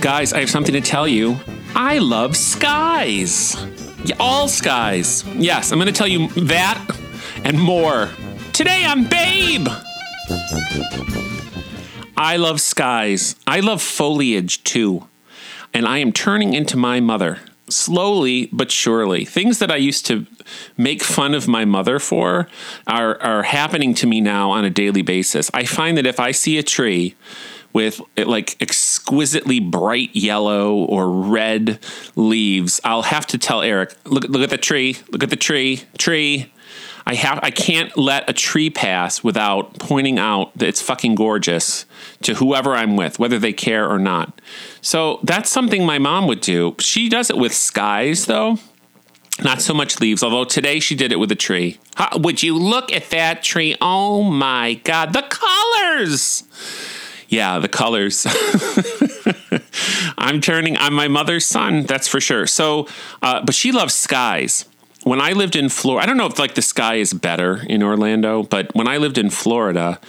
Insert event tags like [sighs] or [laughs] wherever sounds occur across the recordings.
Guys, I have something to tell you. I love skies. Yeah, all skies. Yes, I'm going to tell you that and more. Today I'm Babe. I love skies. I love foliage too. And I am turning into my mother slowly but surely. Things that I used to make fun of my mother for are, are happening to me now on a daily basis. I find that if I see a tree with eh, like exquisitely bright yellow or red leaves, I'll have to tell Eric, look, look at the tree, look at the tree, tree. I have I can't let a tree pass without pointing out that it's fucking gorgeous to whoever I'm with, whether they care or not. So that's something my mom would do. She does it with skies though. Not so much leaves, although today she did it with a tree. How, would you look at that tree? Oh my god, the colors! Yeah, the colors. [laughs] I'm turning. I'm my mother's son. That's for sure. So, uh, but she loves skies. When I lived in Florida, I don't know if like the sky is better in Orlando, but when I lived in Florida,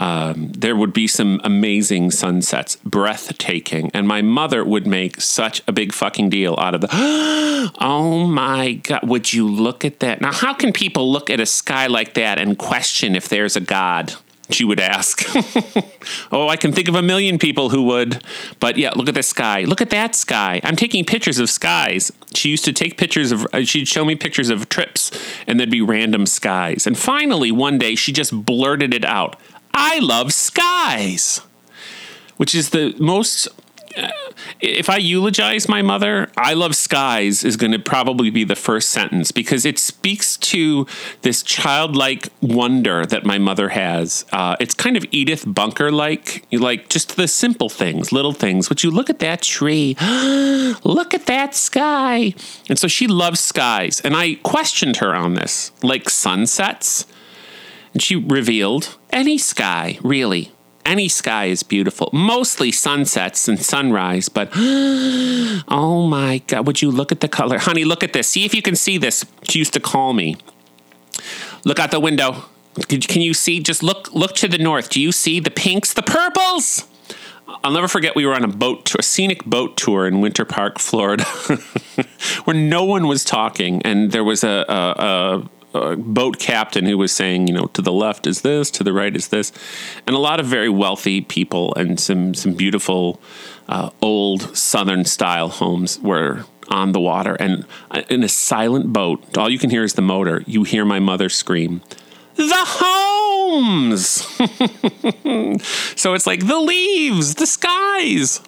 um, there would be some amazing sunsets, breathtaking. And my mother would make such a big fucking deal out of the, [gasps] oh my God, would you look at that? Now, how can people look at a sky like that and question if there's a God? She would ask. [laughs] oh, I can think of a million people who would. But yeah, look at the sky. Look at that sky. I'm taking pictures of skies. She used to take pictures of, uh, she'd show me pictures of trips, and there'd be random skies. And finally, one day, she just blurted it out I love skies, which is the most if I eulogize my mother, I love skies is going to probably be the first sentence because it speaks to this childlike wonder that my mother has. Uh, it's kind of Edith Bunker like, like just the simple things, little things. Would you look at that tree? [gasps] look at that sky. And so she loves skies. And I questioned her on this, like sunsets. And she revealed any sky, really any sky is beautiful, mostly sunsets and sunrise, but [gasps] oh my God, would you look at the color? Honey, look at this. See if you can see this. She used to call me. Look out the window. Can you see? Just look look to the north. Do you see the pinks, the purples? I'll never forget we were on a boat, a scenic boat tour in Winter Park, Florida, [laughs] where no one was talking, and there was a, a, a uh, boat captain who was saying, you know, to the left is this, to the right is this, and a lot of very wealthy people and some some beautiful uh, old Southern style homes were on the water, and in a silent boat, all you can hear is the motor. You hear my mother scream, "The homes!" [laughs] so it's like the leaves, the skies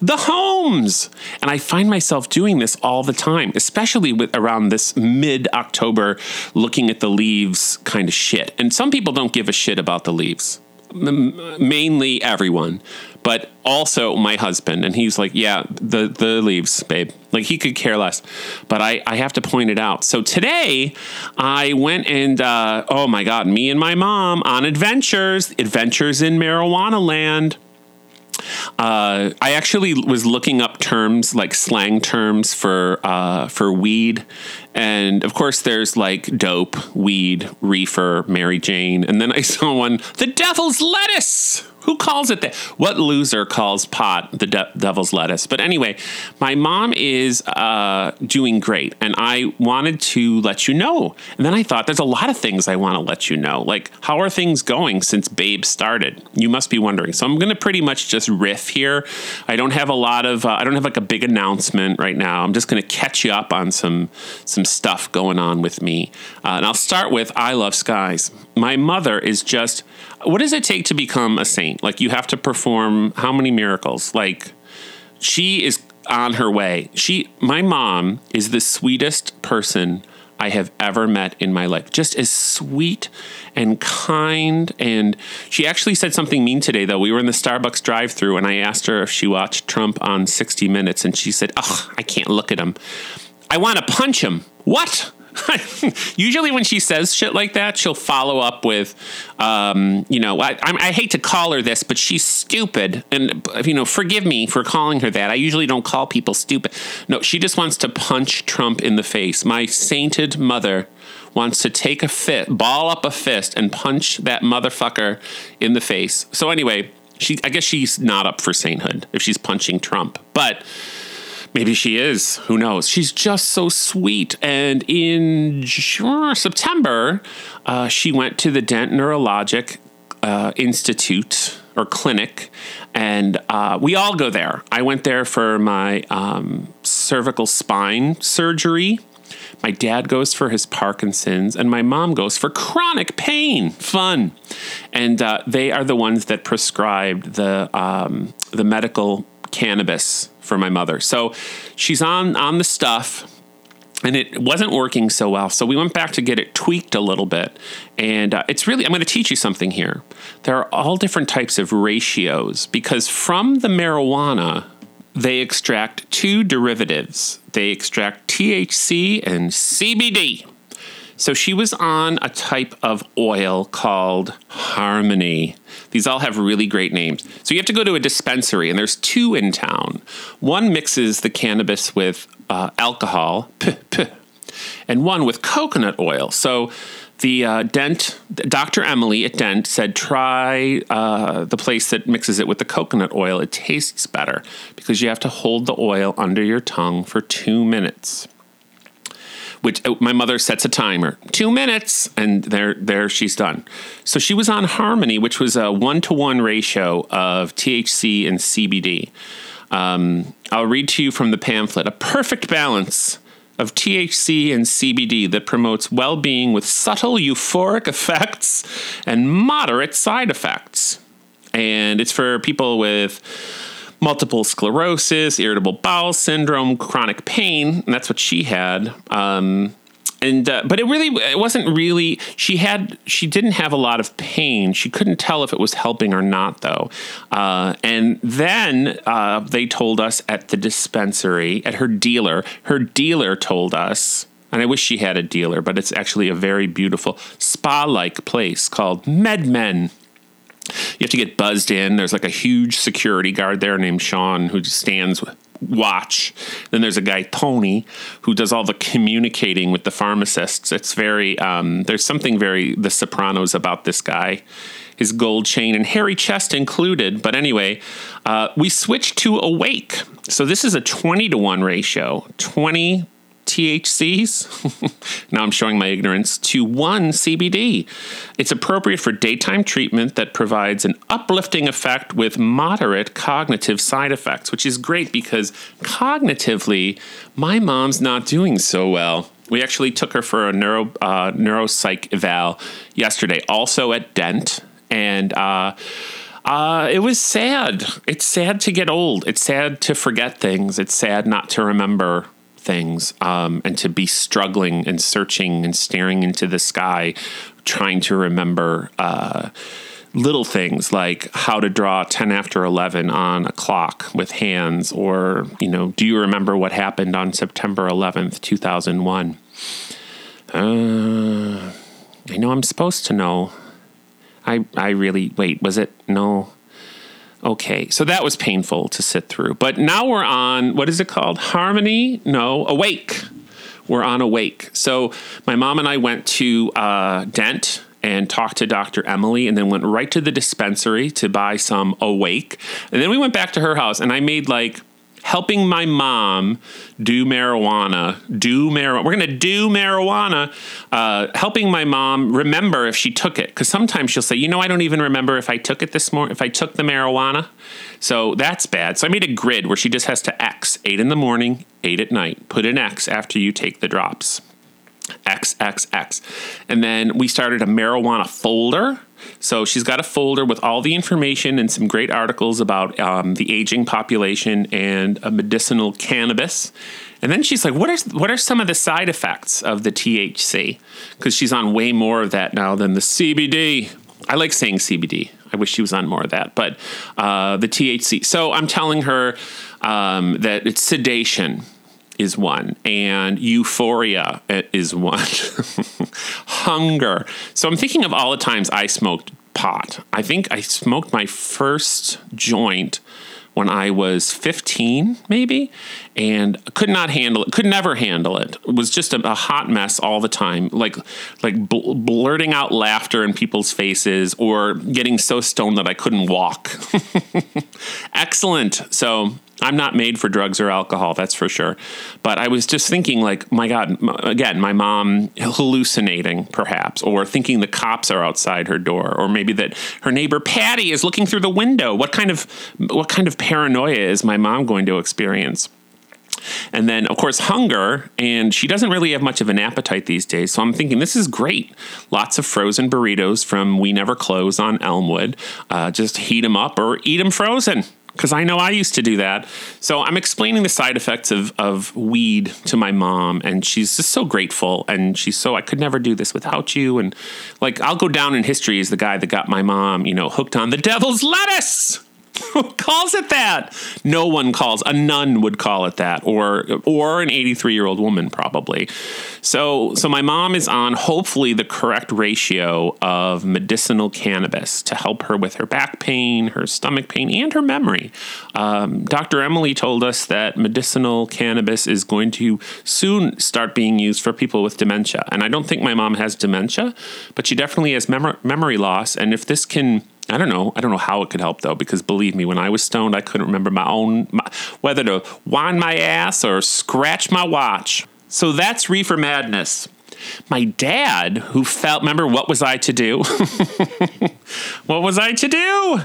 the homes. And I find myself doing this all the time, especially with around this mid October looking at the leaves kind of shit. And some people don't give a shit about the leaves. M- mainly everyone, but also my husband. And he's like, yeah, the, the leaves, babe. Like he could care less. But I, I have to point it out. So today I went and, uh, oh my God, me and my mom on adventures, adventures in marijuana land. Uh, I actually was looking up terms like slang terms for uh, for weed, and of course there's like dope, weed, reefer, Mary Jane, and then I [laughs] saw one, the devil's lettuce. Who calls it that? What loser calls pot the de- devil's lettuce? But anyway, my mom is uh, doing great, and I wanted to let you know. And then I thought, there's a lot of things I want to let you know. Like, how are things going since Babe started? You must be wondering. So I'm going to pretty much just riff here. I don't have a lot of, uh, I don't have like a big announcement right now. I'm just going to catch you up on some some stuff going on with me. Uh, and I'll start with I love skies. My mother is just what does it take to become a saint? Like you have to perform how many miracles? Like she is on her way. She my mom is the sweetest person I have ever met in my life. Just as sweet and kind. And she actually said something mean today, though. We were in the Starbucks drive through and I asked her if she watched Trump on 60 Minutes. And she said, Ugh, I can't look at him. I want to punch him. What? [laughs] Usually, when she says shit like that, she'll follow up with, um, you know, I, I, hate to call her this, but she's stupid. And, you know, forgive me for calling her that. I usually don't call people stupid. No, she just wants to punch Trump in the face. My sainted mother wants to take a fit, ball up a fist, and punch that motherfucker in the face. So, anyway, She, I guess she's not up for sainthood if she's punching Trump, but maybe she is. Who knows? She's just so sweet. And in September, uh, she went to the Dent Neurologic uh, Institute or clinic, and uh, we all go there. I went there for my um, cervical spine surgery. My dad goes for his Parkinson's, and my mom goes for chronic pain. Fun, and uh, they are the ones that prescribed the um, the medical cannabis for my mother. So she's on on the stuff and it wasn't working so well. So we went back to get it tweaked a little bit. And uh, it's really, I'm going to teach you something here. There are all different types of ratios because from the marijuana, they extract two derivatives. They extract THC and CBD. So she was on a type of oil called Harmony. These all have really great names. So you have to go to a dispensary, and there's two in town. One mixes the cannabis with uh, alcohol, [laughs] and one with coconut oil. So the uh, Dent, Dr. Emily at Dent said, try uh, the place that mixes it with the coconut oil. It tastes better because you have to hold the oil under your tongue for two minutes which uh, my mother sets a timer, two minutes, and there, there she's done. So she was on Harmony, which was a one to one ratio of THC and CBD. Um, I'll read to you from the pamphlet a perfect balance of THC and CBD that promotes well being with subtle euphoric effects and moderate side effects. And it's for people with multiple sclerosis, irritable bowel syndrome, chronic pain. And that's what she had. Um, and uh, but it really it wasn't really she had she didn't have a lot of pain she couldn't tell if it was helping or not though uh, and then uh, they told us at the dispensary at her dealer her dealer told us and I wish she had a dealer, but it's actually a very beautiful spa like place called MedMen. You have to get buzzed in. There's like a huge security guard there named Sean who stands watch. Then there's a guy Tony who does all the communicating with the pharmacists. It's very um, there's something very The Sopranos about this guy. His gold chain and hairy chest included. But anyway, uh, we switch to Awake. So this is a 20 to 1 ratio. 20 THCs, [laughs] now I'm showing my ignorance, to one CBD. It's appropriate for daytime treatment that provides an uplifting effect with moderate cognitive side effects, which is great because cognitively, my mom's not doing so well. We actually took her for a neuro uh, neuropsych eval yesterday, also at Dent, and uh, uh, it was sad. It's sad to get old. It's sad to forget things. It's sad not to remember things um, and to be struggling and searching and staring into the sky, trying to remember uh, little things like how to draw 10 after 11 on a clock with hands, or, you know, do you remember what happened on September 11th, 2001? Uh, I know I'm supposed to know. I, I really, wait, was it? No. Okay, so that was painful to sit through. But now we're on, what is it called? Harmony? No, Awake. We're on Awake. So my mom and I went to uh, Dent and talked to Dr. Emily and then went right to the dispensary to buy some Awake. And then we went back to her house and I made like helping my mom do marijuana, do marijuana. We're going to do marijuana, uh, helping my mom remember if she took it. Because sometimes she'll say, you know, I don't even remember if I took it this morning, if I took the marijuana. So that's bad. So I made a grid where she just has to X eight in the morning, eight at night. Put an X after you take the drops. X, X, X. And then we started a marijuana folder. So she's got a folder with all the information and some great articles about um, the aging population and medicinal cannabis. And then she's like, "What are what are some of the side effects of the THC?" Because she's on way more of that now than the CBD. I like saying CBD. I wish she was on more of that, but uh, the THC. So I'm telling her um, that it's sedation is one, and euphoria is one, [laughs] hunger. So I'm thinking of all the times I smoked pot. I think I smoked my first joint when I was 15, maybe, and could not handle it. Could never handle it. It was just a, a hot mess all the time, like like bl- blurting out laughter in people's faces or getting so stoned that I couldn't walk. [laughs] Excellent. So I'm not made for drugs or alcohol, that's for sure. But I was just thinking, like, my God, again, my mom hallucinating, perhaps, or thinking the cops are outside her door, or maybe that her neighbor Patty is looking through the window. What kind of what kind of paranoia is my mom going to experience? And then, of course, hunger. And she doesn't really have much of an appetite these days. So I'm thinking this is great. Lots of frozen burritos from We Never Close on Elmwood. Uh, just heat them up or eat them frozen because I know I used to do that. So I'm explaining the side effects of, of weed to my mom, and she's just so grateful. And she's so, I could never do this without you. And like, I'll go down in history as the guy that got my mom, you know, hooked on the devil's lettuce. [laughs] Calls it that? No one calls. A nun would call it that, or or an 83 year old woman probably. So so my mom is on hopefully the correct ratio of medicinal cannabis to help her with her back pain, her stomach pain, and her memory. Um, Dr. Emily told us that medicinal cannabis is going to soon start being used for people with dementia, and I don't think my mom has dementia, but she definitely has mem- memory loss, and if this can I don't know. I don't know how it could help though, because believe me, when I was stoned, I couldn't remember my own my, whether to wind my ass or scratch my watch. So that's reefer madness. My dad, who felt, remember, what was I to do? [laughs] what was I to do?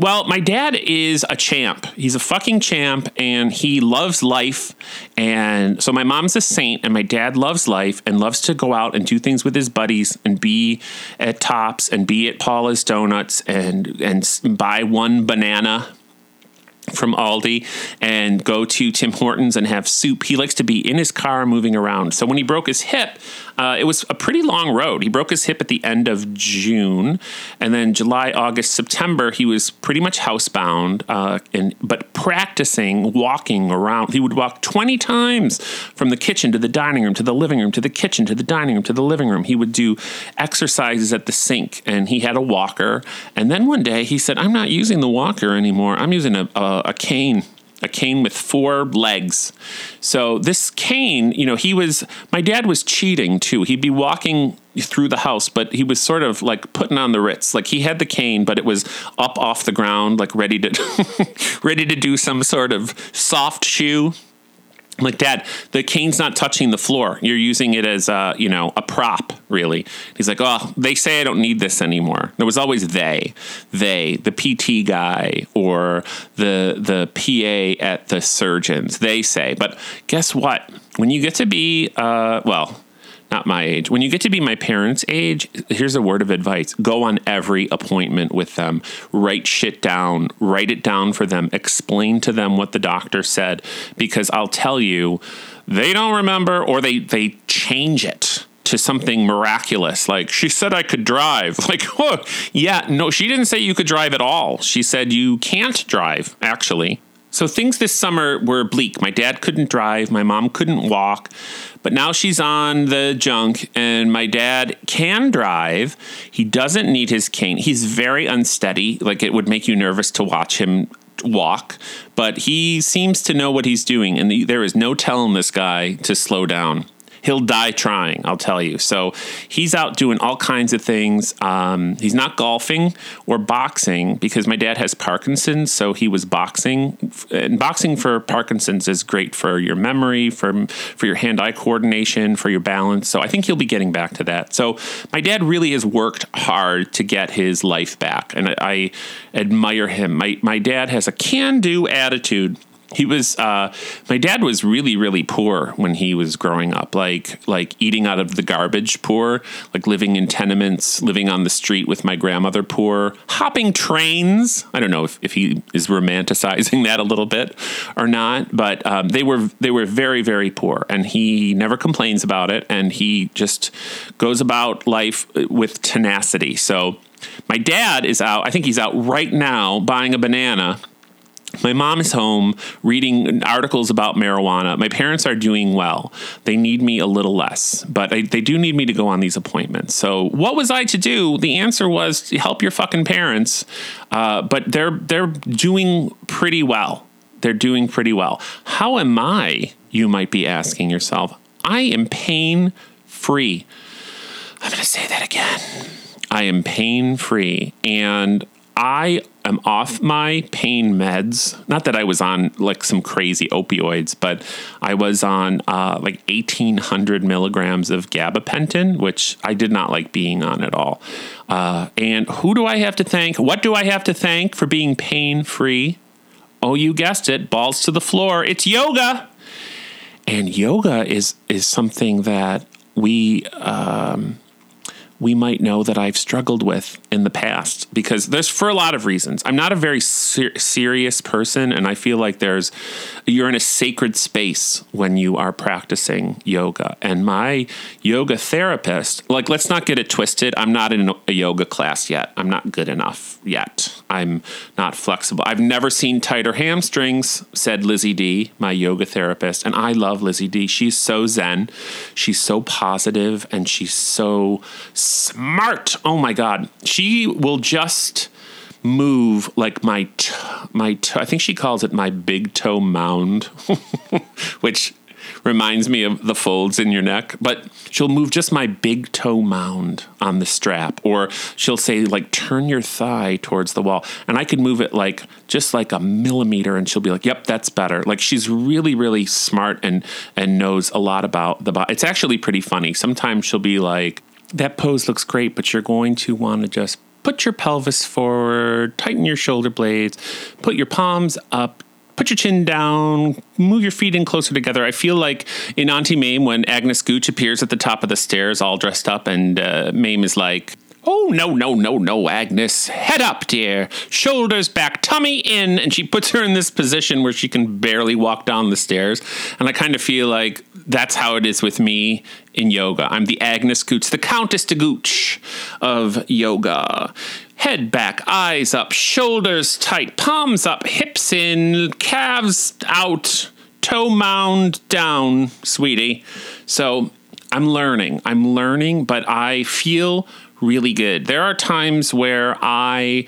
Well, my dad is a champ. He's a fucking champ and he loves life. And so my mom's a saint and my dad loves life and loves to go out and do things with his buddies and be at Tops and be at Paula's Donuts and and buy one banana from Aldi and go to Tim Hortons and have soup. He likes to be in his car moving around. So when he broke his hip, uh, it was a pretty long road. He broke his hip at the end of June, and then July, August, September, he was pretty much housebound, uh, and but practicing walking around. He would walk twenty times from the kitchen to the dining room to the living room to the kitchen to the dining room to the living room. He would do exercises at the sink, and he had a walker. And then one day he said, "I'm not using the walker anymore. I'm using a, a, a cane." A cane with four legs. So this cane, you know, he was my dad was cheating too. He'd be walking through the house, but he was sort of like putting on the ritz. Like he had the cane, but it was up off the ground, like ready to [laughs] ready to do some sort of soft shoe. Like, Dad, the cane's not touching the floor. You're using it as a, you know, a prop, really. He's like, oh, they say I don't need this anymore. There was always they, they, the PT guy or the the PA at the surgeons. They say, but guess what? When you get to be, uh, well, not my age. When you get to be my parents' age, here's a word of advice go on every appointment with them, write shit down, write it down for them, explain to them what the doctor said, because I'll tell you, they don't remember or they, they change it to something miraculous. Like, she said I could drive. [laughs] Like, oh, yeah, no, she didn't say you could drive at all. She said you can't drive, actually. So things this summer were bleak. My dad couldn't drive, my mom couldn't walk, but now she's on the junk and my dad can drive. He doesn't need his cane. He's very unsteady, like it would make you nervous to watch him walk, but he seems to know what he's doing and there is no telling this guy to slow down he'll die trying, I'll tell you. So he's out doing all kinds of things. Um, he's not golfing or boxing because my dad has Parkinson's, so he was boxing. And boxing for Parkinson's is great for your memory, for for your hand-eye coordination, for your balance. So I think he'll be getting back to that. So my dad really has worked hard to get his life back, and I, I admire him. My my dad has a can-do attitude he was uh, my dad was really really poor when he was growing up like like eating out of the garbage poor like living in tenements living on the street with my grandmother poor hopping trains. I don't know if, if he is romanticizing [laughs] that a little bit or not but um, they were they were very very poor and he never complains about it and he just goes about life with tenacity. So my dad is out i think he's out right now buying a banana My mom is home reading articles about marijuana. My parents are doing well. They need me a little less, but I, they do need me to go on these appointments. So, what was I to do? The answer was to help your fucking parents. Uh, but they're they're doing pretty well. They're doing pretty well. How am I? You might be asking yourself. I am pain free. I'm going to say that again. I am pain free, and I am off my pain meds. Not that I was on like some crazy opioids, but I was on uh, like 1800 milligrams of gabapentin, which I did not like being on at all. Uh, and who do I have to thank? What do I have to thank for being pain free? Oh, you guessed it, balls to the floor. It's yoga. And yoga is is something that we um, we might know that I've struggled with in the past because there's for a lot of reasons. I'm not a very ser- serious person, and I feel like there's you're in a sacred space when you are practicing yoga. And my yoga therapist, like, let's not get it twisted. I'm not in a yoga class yet. I'm not good enough yet. I'm not flexible. I've never seen tighter hamstrings, said Lizzie D, my yoga therapist. And I love Lizzie D. She's so zen. She's so positive and she's so smart. Oh my God. She will just move like my t- my t- I think she calls it my big toe mound, [laughs] which reminds me of the folds in your neck. But she'll move just my big toe mound on the strap, or she'll say like turn your thigh towards the wall, and I could move it like just like a millimeter, and she'll be like, "Yep, that's better." Like she's really really smart and and knows a lot about the body. It's actually pretty funny. Sometimes she'll be like. That pose looks great, but you're going to want to just put your pelvis forward, tighten your shoulder blades, put your palms up, put your chin down, move your feet in closer together. I feel like in Auntie Mame when Agnes Gooch appears at the top of the stairs all dressed up and uh, Mame is like, Oh, no, no, no, no, Agnes. Head up, dear. Shoulders back, tummy in. And she puts her in this position where she can barely walk down the stairs. And I kind of feel like that's how it is with me in yoga. I'm the Agnes Gooch, the Countess de Gooch of yoga. Head back, eyes up, shoulders tight, palms up, hips in, calves out, toe mound down, sweetie. So I'm learning. I'm learning, but I feel really good. There are times where I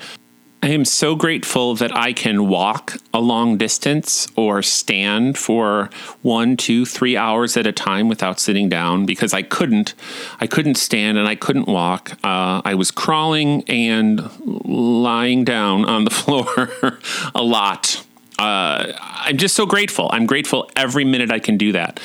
I am so grateful that I can walk a long distance or stand for one, two, three hours at a time without sitting down because I couldn't. I couldn't stand and I couldn't walk. Uh, I was crawling and lying down on the [laughs] floor a lot uh, I'm just so grateful. I'm grateful every minute I can do that,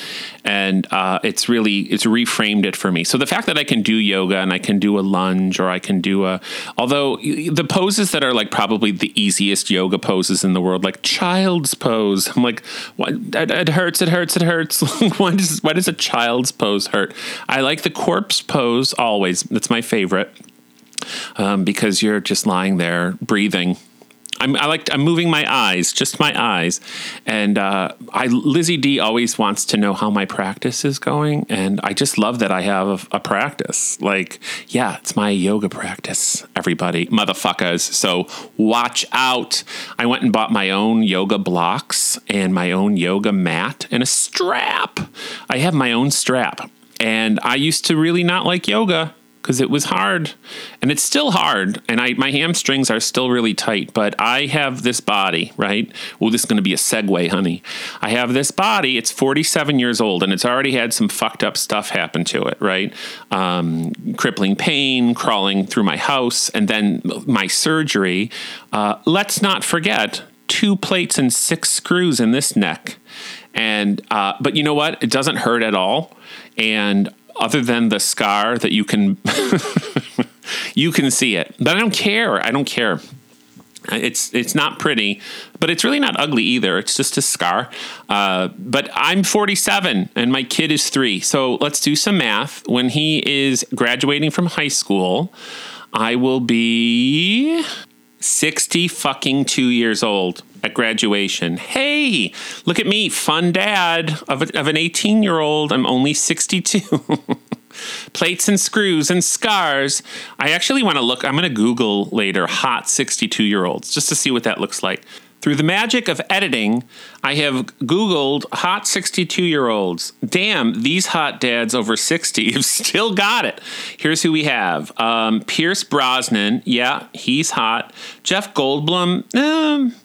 and uh, it's really it's reframed it for me. So the fact that I can do yoga and I can do a lunge or I can do a, although the poses that are like probably the easiest yoga poses in the world, like child's pose, I'm like, what? It, hurts, it hurts, it hurts. [laughs] why does why does a child's pose hurt? I like the corpse pose always. That's my favorite. Um, because you're just lying there breathing I'm, I like I'm moving my eyes, just my eyes, and uh, I Lizzie D always wants to know how my practice is going, and I just love that I have a, a practice. Like, yeah, it's my yoga practice. Everybody, motherfuckers. So watch out. I went and bought my own yoga blocks and my own yoga mat and a strap. I have my own strap, and I used to really not like yoga because it was hard and it's still hard and I my hamstrings are still really tight but I have this body right? Well this is going to be a segue honey. I have this body it's 47 years old and it's already had some fucked up stuff happen to it right? Um, crippling pain crawling through my house and then my surgery uh, let's not forget two plates and six screws in this neck. And uh, but you know what? It doesn't hurt at all and other than the scar that you can [laughs] you can see it. But I don't care. I don't care. It's it's not pretty, but it's really not ugly either. It's just a scar. Uh, but I'm 47 and my kid is three. So let's do some math. When he is graduating from high school, I will be 60 fucking two years old at graduation. Hey, look at me, fun dad of, a, of an 18 year old. I'm only 62. [laughs] plates and screws and scars. I actually want to look, I'm going to Google later hot 62 year olds just to see what that looks like. Through the magic of editing, I have Googled hot 62 year olds. Damn, these hot dads over 60 [laughs] have still got it. Here's who we have um, Pierce Brosnan. Yeah, he's hot. Jeff Goldblum. Um,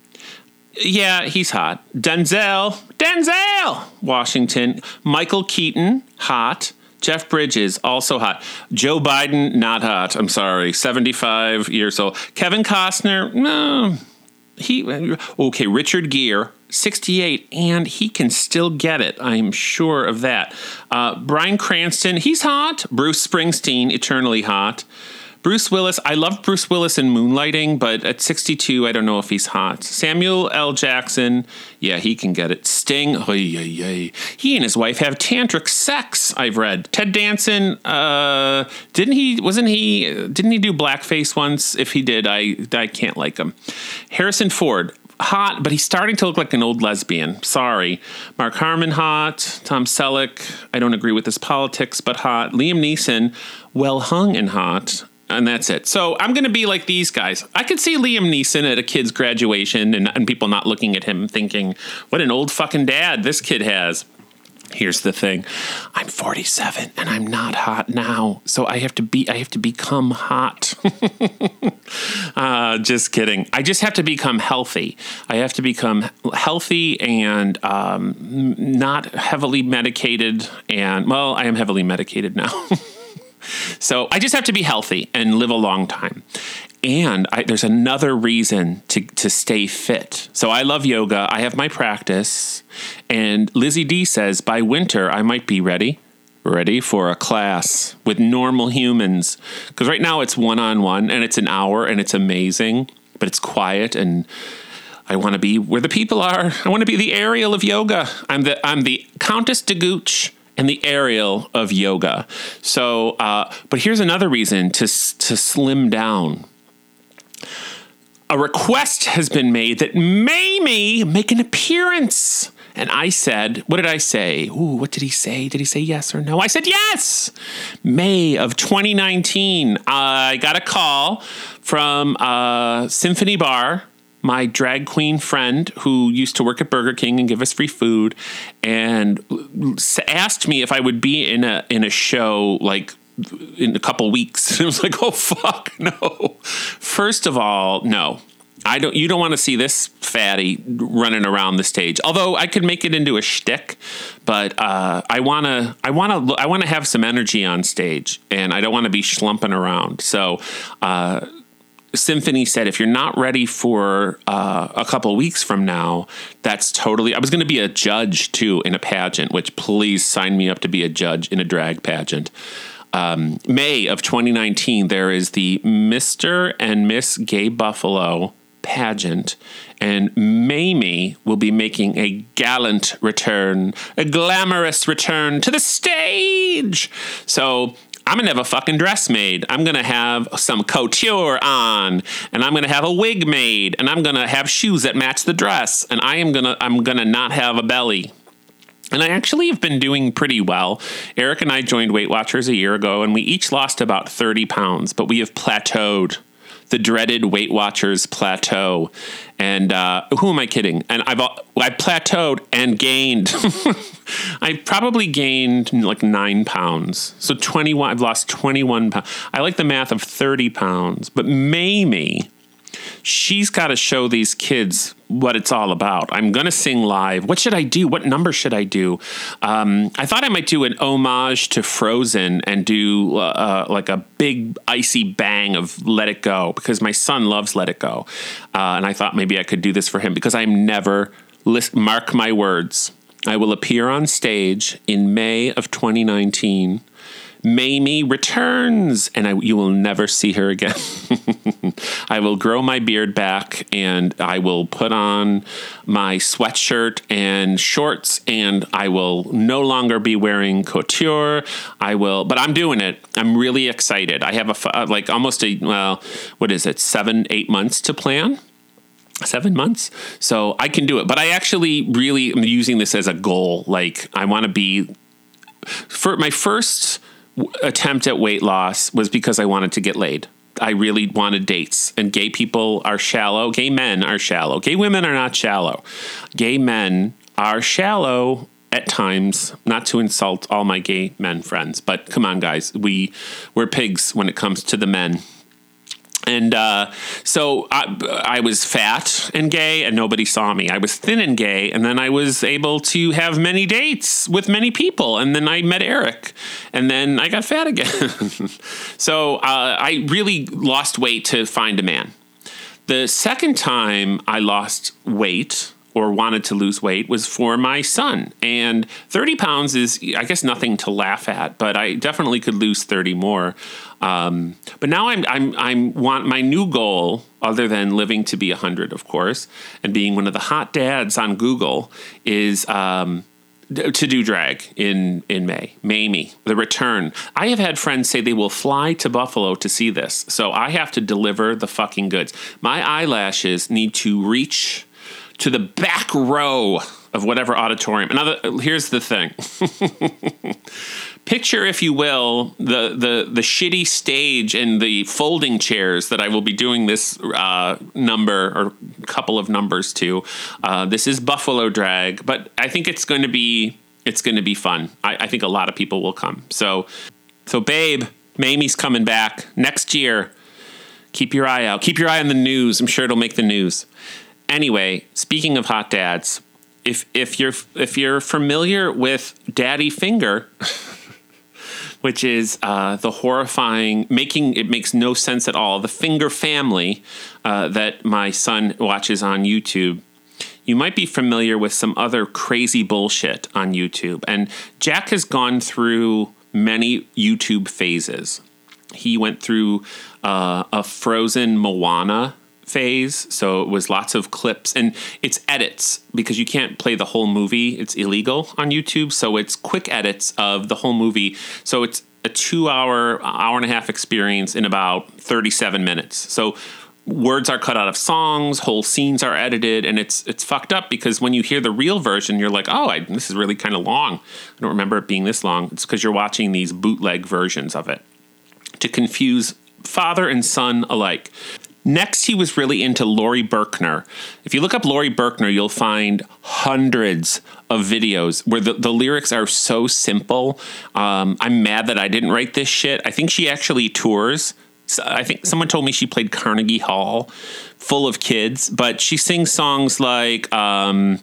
yeah, he's hot. Denzel. Denzel! Washington. Michael Keaton. Hot. Jeff Bridges, also hot. Joe Biden, not hot. I'm sorry. 75 years old. Kevin Costner, no he okay richard gere 68 and he can still get it i'm sure of that uh, bryan cranston he's hot bruce springsteen eternally hot bruce willis i love bruce willis in moonlighting but at 62 i don't know if he's hot samuel l jackson yeah he can get it sting he and his wife have tantric sex i've read ted danson uh, didn't he wasn't he didn't he do blackface once if he did i i can't like him Harrison Ford, hot, but he's starting to look like an old lesbian. Sorry. Mark Harmon, hot. Tom Selleck, I don't agree with his politics, but hot. Liam Neeson, well hung and hot. And that's it. So I'm going to be like these guys. I could see Liam Neeson at a kid's graduation and, and people not looking at him thinking, what an old fucking dad this kid has. Here's the thing. I'm 47 and I'm not hot now. So I have to be I have to become hot. [laughs] uh, just kidding. I just have to become healthy. I have to become healthy and um, not heavily medicated and well, I am heavily medicated now. [laughs] So I just have to be healthy and live a long time. And I, there's another reason to, to stay fit. So I love yoga. I have my practice. And Lizzie D says by winter, I might be ready ready for a class with normal humans. Because right now it's one on one and it's an hour and it's amazing, but it's quiet and I want to be where the people are. I want to be the Ariel of yoga. I'm the I'm the Countess de Gooch and the aerial of yoga. So, uh, but here's another reason to to slim down a request has been made that Mamie make an appearance. And I said, what did I say? Ooh, what did he say? Did he say yes or no? I said yes. May of 2019, I got a call from uh, Symphony Bar, my drag queen friend who used to work at Burger King and give us free food, and asked me if I would be in a in a show like in a couple weeks. [laughs] And I was like, oh fuck, [laughs] no. First of all, no. I don't. You don't want to see this fatty running around the stage. Although I could make it into a shtick, but uh, I want to. I want to. I want to have some energy on stage, and I don't want to be slumping around. So, uh, Symphony said, if you're not ready for uh, a couple weeks from now, that's totally. I was going to be a judge too in a pageant, which please sign me up to be a judge in a drag pageant um, May of 2019, there is the Mr. and Miss Gay Buffalo pageant, and Mamie will be making a gallant return, a glamorous return to the stage. So I'm gonna have a fucking dress made. I'm gonna have some couture on, and I'm gonna have a wig made, and I'm gonna have shoes that match the dress, and I am gonna I'm gonna not have a belly. And I actually have been doing pretty well. Eric and I joined Weight Watchers a year ago, and we each lost about 30 pounds, but we have plateaued. The dreaded Weight Watchers plateau. And uh, who am I kidding? And I've I plateaued and gained. [laughs] I probably gained like nine pounds. So 21, I've lost 21 pounds. I like the math of 30 pounds, but Mamie she's got to show these kids what it's all about. I'm going to sing live. What should I do? What number should I do? Um, I thought I might do an homage to Frozen and do uh, uh, like a big icy bang of Let It Go because my son loves Let It Go. Uh, and I thought maybe I could do this for him because I'm never, list, mark my words, I will appear on stage in May of 2019 Mamie returns, and I, you will never see her again. [laughs] I will grow my beard back, and I will put on my sweatshirt and shorts, and I will no longer be wearing couture. I will, but I'm doing it. I'm really excited. I have a uh, like almost a well, what is it? Seven, eight months to plan seven months so i can do it but i actually really am using this as a goal like i want to be for my first attempt at weight loss was because I wanted to get laid. I really wanted dates. And gay people are shallow. Gay men are shallow. Gay women are not shallow. Gay men are shallow at times. Not to insult all my gay men friends, but come on, guys. We we're pigs when it comes to the men. And uh, so I, I was fat and gay, and nobody saw me. I was thin and gay, and then I was able to have many dates with many people. And then I met Eric, and then I got fat again. [laughs] so uh, I really lost weight to find a man. The second time I lost weight, or wanted to lose weight was for my son. And 30 pounds is, I guess, nothing to laugh at, but I definitely could lose 30 more. Um, but now I'm, I'm, I'm want my new goal, other than living to be 100, of course, and being one of the hot dads on Google, is. Um, to do drag in in May. Mamie, the return. I have had friends say they will fly to Buffalo to see this. So I have to deliver the fucking goods. My eyelashes need to reach to the back row of whatever auditorium. Another here's the thing. [laughs] Picture, if you will, the, the the shitty stage and the folding chairs that I will be doing this uh, number or couple of numbers to. Uh, this is Buffalo Drag, but I think it's going to be it's going to be fun. I, I think a lot of people will come. So, so babe, Mamie's coming back next year. Keep your eye out. Keep your eye on the news. I'm sure it'll make the news. Anyway, speaking of hot dads, if if you're if you're familiar with Daddy Finger, [laughs] which is uh, the horrifying making it makes no sense at all the Finger family uh, that my son watches on YouTube. You might be familiar with some other crazy bullshit on YouTube, and Jack has gone through many YouTube phases. He went through uh, a frozen Moana phase. So it was lots of clips and it's edits because you can't play the whole movie. It's illegal on YouTube. So it's quick edits of the whole movie. So it's a two hour, hour and a half experience in about 37 minutes. So words are cut out of songs, whole scenes are edited, and it's it's fucked up because when you hear the real version, you're like, oh, I, this is really kind of long. I don't remember it being this long. It's because you're watching these bootleg versions of it to confuse father and son alike. Next, he was really into Laurie Berkner. If you look up Laurie Berkner, you'll find hundreds of videos where the, the lyrics are so simple. Um, I'm mad that I didn't write this shit. I think she actually tours. I think someone told me she played Carnegie Hall full of kids, but she sings songs like. Um,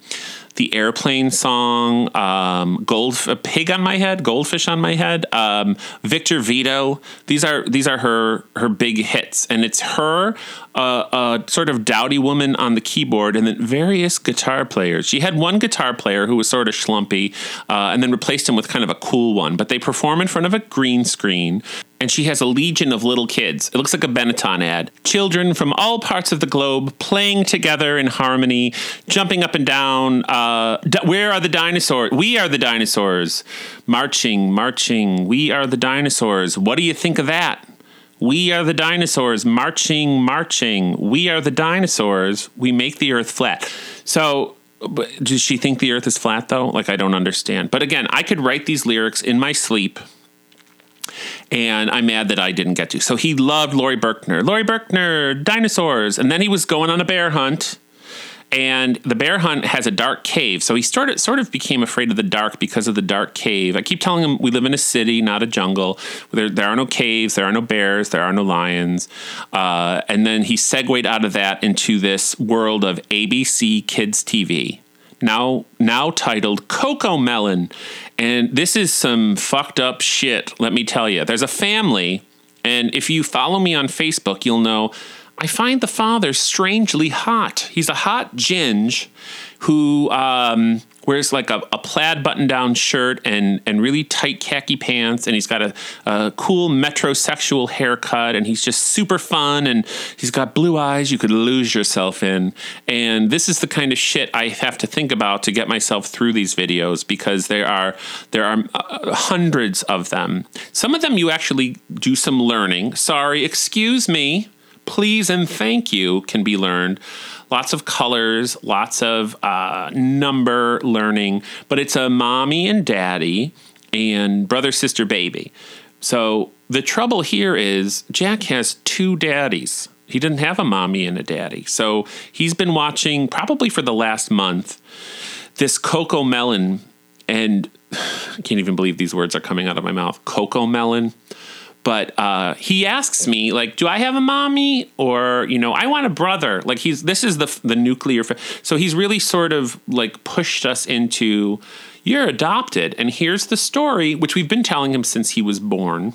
the airplane song, um, gold a pig on my head, goldfish on my head, um, Victor Vito. These are these are her her big hits, and it's her, uh, a sort of dowdy woman on the keyboard, and then various guitar players. She had one guitar player who was sort of schlumpy, uh, and then replaced him with kind of a cool one. But they perform in front of a green screen and she has a legion of little kids. It looks like a Benetton ad. Children from all parts of the globe playing together in harmony, jumping up and down. Uh, where are the dinosaurs? We are the dinosaurs. Marching, marching. We are the dinosaurs. What do you think of that? We are the dinosaurs, marching, marching. We are the dinosaurs. We make the earth flat. So, does she think the earth is flat though? Like, I don't understand. But again, I could write these lyrics in my sleep and I'm mad that I didn't get to. So he loved Laurie Berkner. Laurie Berkner, dinosaurs. And then he was going on a bear hunt. And the bear hunt has a dark cave. So he started sort of became afraid of the dark because of the dark cave. I keep telling him we live in a city, not a jungle. There, there are no caves, there are no bears, there are no lions. Uh, and then he segued out of that into this world of ABC Kids TV now now titled CoComelon. And this is some fucked up shit, let me tell you. There's a family, and if you follow me on Facebook, you'll know I find the father strangely hot. He's a hot ginge who um, wears like a, a plaid button down shirt and, and really tight khaki pants. And he's got a, a cool metrosexual haircut. And he's just super fun. And he's got blue eyes you could lose yourself in. And this is the kind of shit I have to think about to get myself through these videos because there are, there are uh, hundreds of them. Some of them you actually do some learning. Sorry, excuse me please and thank you can be learned lots of colors, lots of uh, number learning, but it's a mommy and daddy and brother, sister, baby. So the trouble here is Jack has two daddies. He didn't have a mommy and a daddy. So he's been watching probably for the last month this CoComelon and [sighs] I can't even believe these words are coming out of my mouth. CoComelon. But uh, he asks me, like, do I have a mommy or you know, I want a brother. Like he's this is the the nuclear. Fa- so he's really sort of like pushed us into you're adopted, and here's the story, which we've been telling him since he was born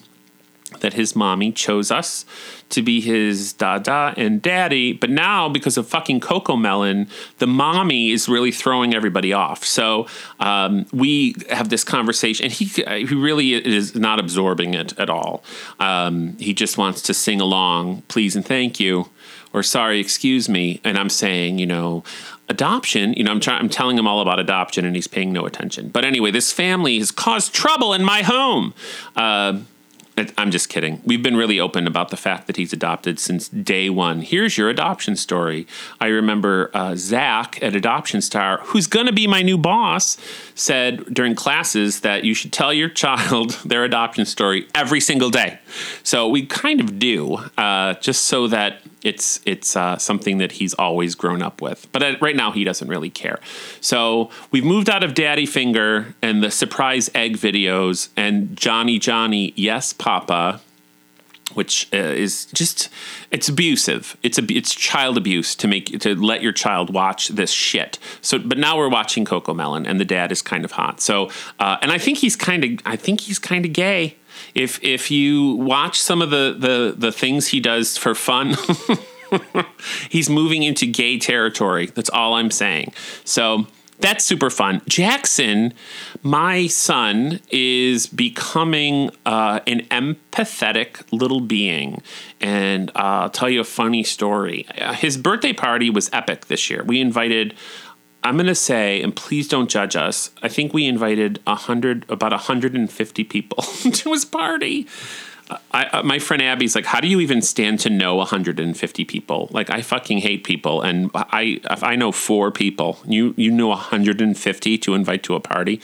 that his mommy chose us to be his dada and daddy, but now because of fucking CoComelon, the mommy is really throwing everybody off. So um, we have this conversation, and he he really is not absorbing it at all. Um, he just wants to sing along, please and thank you, or sorry, excuse me, and I'm saying, you know, adoption you know i'm i'm telling him all about adoption and he's paying no attention but anyway this family has caused trouble in my home uh, I'm just kidding. We've been really open about the fact that he's adopted since day one. Here's your adoption story. I remember uh, Zach at AdoptionStar, who's going to be my new boss, said during classes that you should tell your child [laughs] their adoption story every single day. So we kind of do, uh, just so that it's it's uh, something that he's always grown up with. But right now he doesn't really care. So we've moved out of Daddy Finger and the surprise egg videos and Johnny Johnny Yes Papa which uh, is just it's abusive. It's a it's child abuse to make to let your child watch this shit. So, but now we're watching CoComelon, and the dad is kind of hot. So, uh, and I think he's kind of I think he's kind of gay. If if you watch some of the the the things he does for fun. [laughs] he's moving into gay territory. That's all I'm saying. So that's super fun. Jackson, my son, is becoming uh, an empathetic little being. And uh, I'll tell you a funny story. His birthday party was epic this year. We invited. I'm going to say, and please don't judge us. I think we invited a hundred, about 150 people [laughs] to his party. I, my friend Abby's like, how do you even stand to know 150 people? Like, I fucking hate people, and I I know four people, you you know 150 to invite to a party,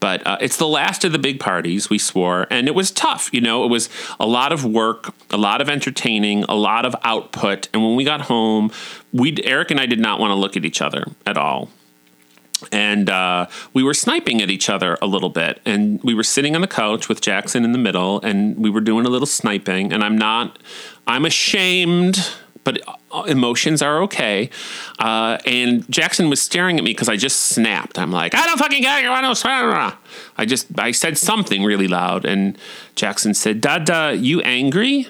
but uh, it's the last of the big parties. We swore, and it was tough. You know, it was a lot of work, a lot of entertaining, a lot of output, and when we got home, we Eric and I did not want to look at each other at all and uh, we were sniping at each other a little bit. And we were sitting on the couch with jackson in the middle and we were doing a little sniping. And i'm not i'm ashamed but uh, emotions are okay. Uh, and jackson was staring at me because i just snapped. I'm like i don't fucking care you want to i just i said something really loud and jackson said dada you angry?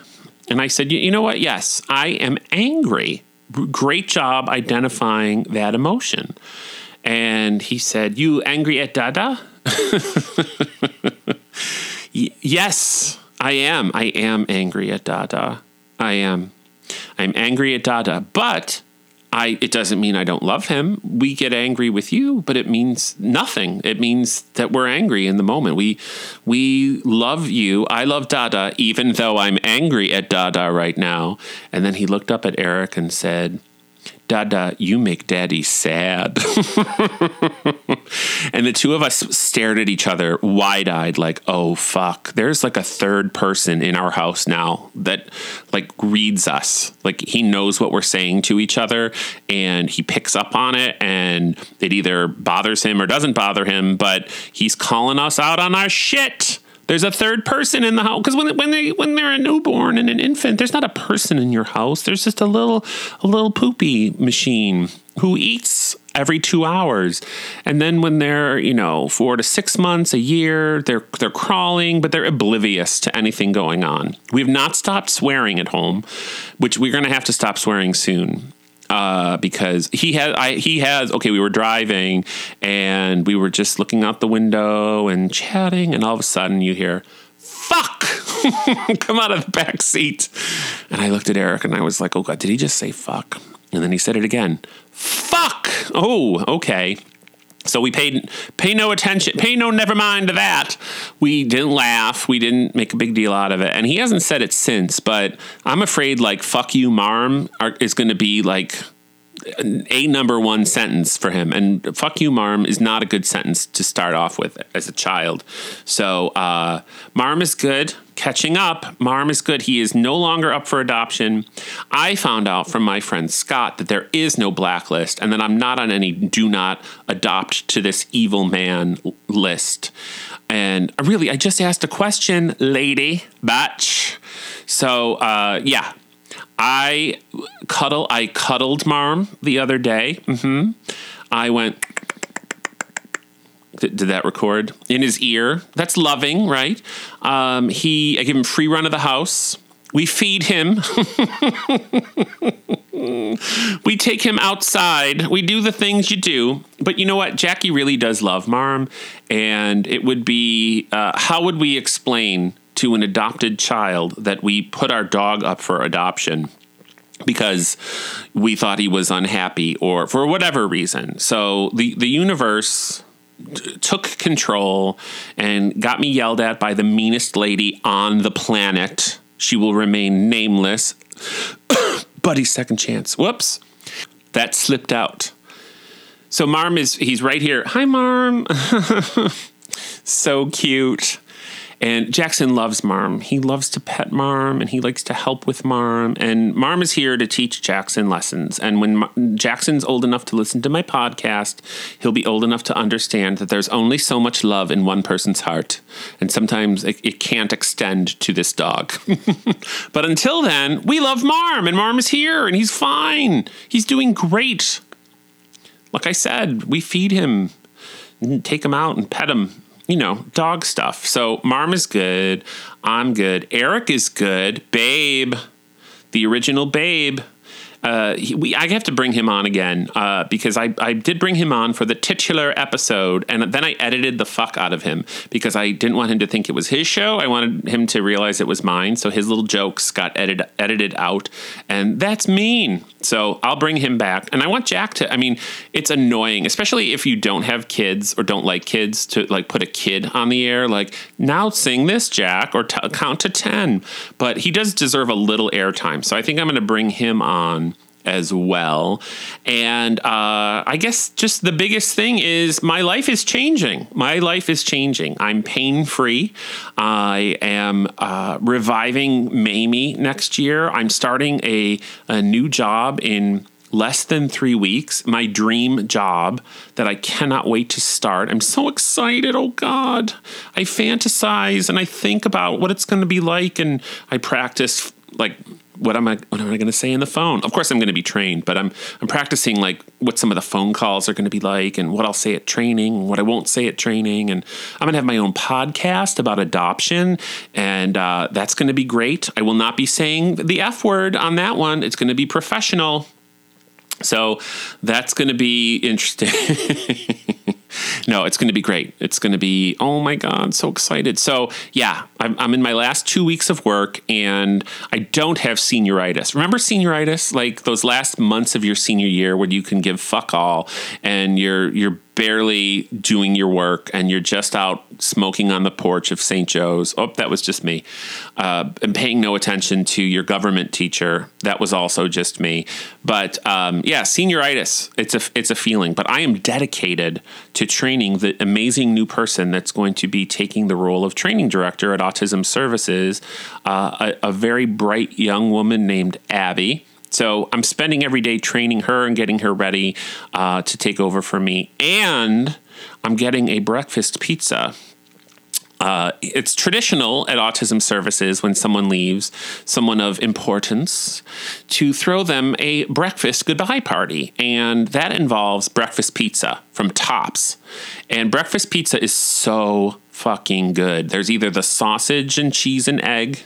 And i said you know what? Yes i am angry. Great job identifying that emotion and he said, You angry at Dada? [laughs] yes, I am. I am angry at Dada. I am. I'm angry at Dada, but I it doesn't mean I don't love him. We get angry with you, but it means nothing. It means that we're angry in the moment. We we love you. I love Dada even though I'm angry at Dada right now. And then he looked up at Eric and said, Dada, you make daddy sad. [laughs] and the two of us stared at each other wide eyed, like, oh, fuck. There's like a third person in our house now that like reads us. Like he knows what we're saying to each other and he picks up on it and it either bothers him or doesn't bother him, but he's calling us out on our shit. There's a third person in the house because when when they when they're a newborn and an infant, there's not a person in your house. There's just a little a little poopy machine who eats every two hours, and then when they're you know four to six months, a year, they're they're crawling, but they're oblivious to anything going on. We've not stopped swearing at home, which we're going to have to stop swearing soon uh, because he had I he has okay we were driving and we were just looking out the window and chatting and all of a sudden you hear fuck! [laughs] Come out of the back seat. And I looked at Eric and I was like oh god did he just say fuck? And then he said it again fuck! Oh okay so we paid pay no attention, pay no never mind to that. We didn't laugh, we didn't make a big deal out of it, and he hasn't said it since. But I'm afraid like "fuck you, Marm" are, is going to be like a number one sentence for him. And fuck you, Marm is not a good sentence to start off with as a child. So uh, Marm is good. Catching up, Marm is good. He is no longer up for adoption. I found out from my friend Scott that there is no blacklist and that I'm not on any do not adopt to this evil man list. And really, I just asked a question, lady, batch. So, uh, yeah, I cuddle. I cuddled Marm the other day. Mm-hmm. I went. Did, did, that record in his ear? That's loving, right? Um, he. I give him free run of the house. We feed him. [laughs] we take him outside. We do the things you do. But you know what? Jackie really does love Marm, and it would be. Uh, how would we explain to an adopted child that we put our dog up for adoption because we thought he was unhappy or for whatever reason. So the the universe took control and got me yelled at by the meanest lady on the planet. She will remain nameless. [coughs] Buddy's second chance. Whoops. That slipped out. So Marm is he's right here. Hi Marm. [laughs] so cute. And Jackson loves Marm. He loves to pet Marm and he likes to help with Marm. And Marm is here to teach Jackson lessons. And when Mar- Jackson's old enough to listen to my podcast, he'll be old enough to understand that there's only so much love in one person's heart. And sometimes it, it can't extend to this dog. [laughs] but until then, we love Marm and Marm is here and he's fine. He's doing great. Like I said, we feed him, take him out and pet him you know, dog stuff. So Marm is good. I'm good. Eric is good. Babe, the original Babe, uh, he, we, I have to bring him on again uh, because I, I did bring him on for the titular episode, and then I edited the fuck out of him because I didn't want him to think it was his show. I wanted him to realize it was mine, so his little jokes got edited edited out, and that's mean. So I'll bring him back, and I want Jack to. I mean, it's annoying, especially if you don't have kids or don't like kids, to like put a kid on the air. Like now, sing this, Jack, or t- count to ten. But he does deserve a little airtime, so I think I'm going to bring him on as well. And uh, I guess just the biggest thing is my life is changing. My life is changing. I'm pain free. I am uh, reviving Mamie next year. I'm starting a, a new job in less than three weeks, my dream job that I cannot wait to start. I'm so excited. Oh God. I fantasize and I think about what it's going to be like and I practice like what am I what am I going to say in the phone? Of course, I'm going to be trained, but I'm I'm practicing like what some of the phone calls are going to be like, and what I'll say at training, and what I won't say at training, and I'm going to have my own podcast about adoption, and uh, that's going to be great. I will not be saying the f word on that one. It's going to be professional. So that's going to be interesting. [laughs] no, it's going to be great. It's going to be, oh my God, so excited. So, yeah, I'm, I'm, in my last two weeks of work and I don't have senioritis. Remember senioritis? Like those last months of your senior year when you can give fuck all and you're, you're barely doing your work and you're just out smoking on the porch of St. Joe's. Oh, that was just me. Uh, and paying no attention to your government teacher. That was also just me. But um, yeah, senioritis. It's a it's a feeling. But I am dedicated to training the amazing new person that's going to be taking the role of training director at Autism Services. Uh, a, a very bright young woman named Abby so I'm spending every day training her and getting her ready uh, to take over for me. And I'm getting a breakfast pizza. Uh, it's traditional at autism services when someone leaves, someone of importance, to throw them a breakfast goodbye party. And that involves breakfast pizza from Tops. And breakfast pizza is so fucking good. There's either the sausage and cheese and egg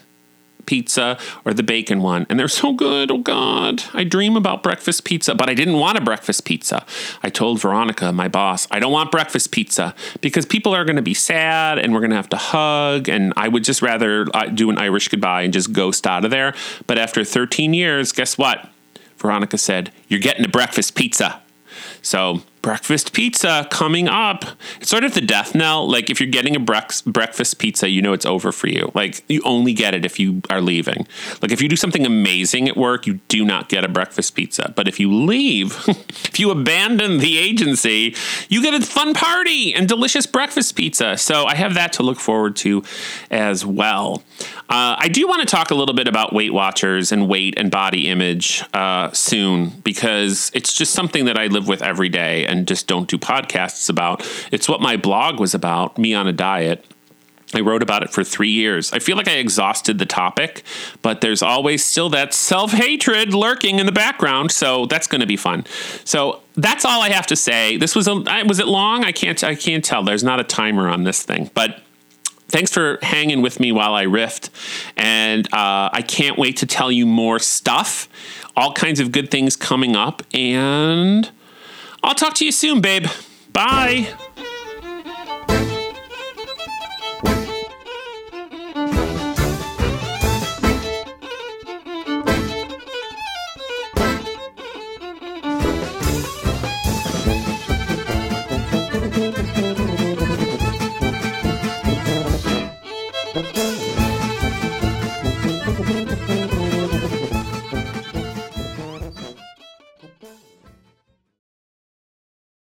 pizza or the bacon one. And they're so good. Oh, God. I dream about breakfast pizza, but I didn't want a breakfast pizza. I told Veronica, my boss, I don't want breakfast pizza because people are going to be sad and we're going to have to hug. And I would just rather uh, do an Irish goodbye and just ghost out of there. But after 13 years, guess what? Veronica said, You're getting a breakfast pizza. So breakfast pizza coming up. It's sort of the death knell. Like if you're getting a brex- breakfast pizza, you know it's over for you. Like you only get it if you are leaving. Like if you do something amazing at work, you do not get a breakfast pizza. But if you leave, [laughs] if you abandon the agency, you get a fun party and delicious breakfast pizza. So I have that to look forward to as well. Uh, I do want to talk a little bit about Weight Watchers and weight and body image uh, soon because it's just something that I live with every day and just don't do podcasts about. It's what my blog was about, me on a diet. I wrote about it for three years. I feel like I exhausted the topic, but there's always still that self hatred lurking in the background. So that's going to be fun. So that's all I have to say. This was a was it long? I can't I can't tell. There's not a timer on this thing, but thanks for hanging with me while I riffed. And uh, I can't wait to tell you more stuff. All kinds of good things coming up. And I'll talk to you soon, babe. Bye.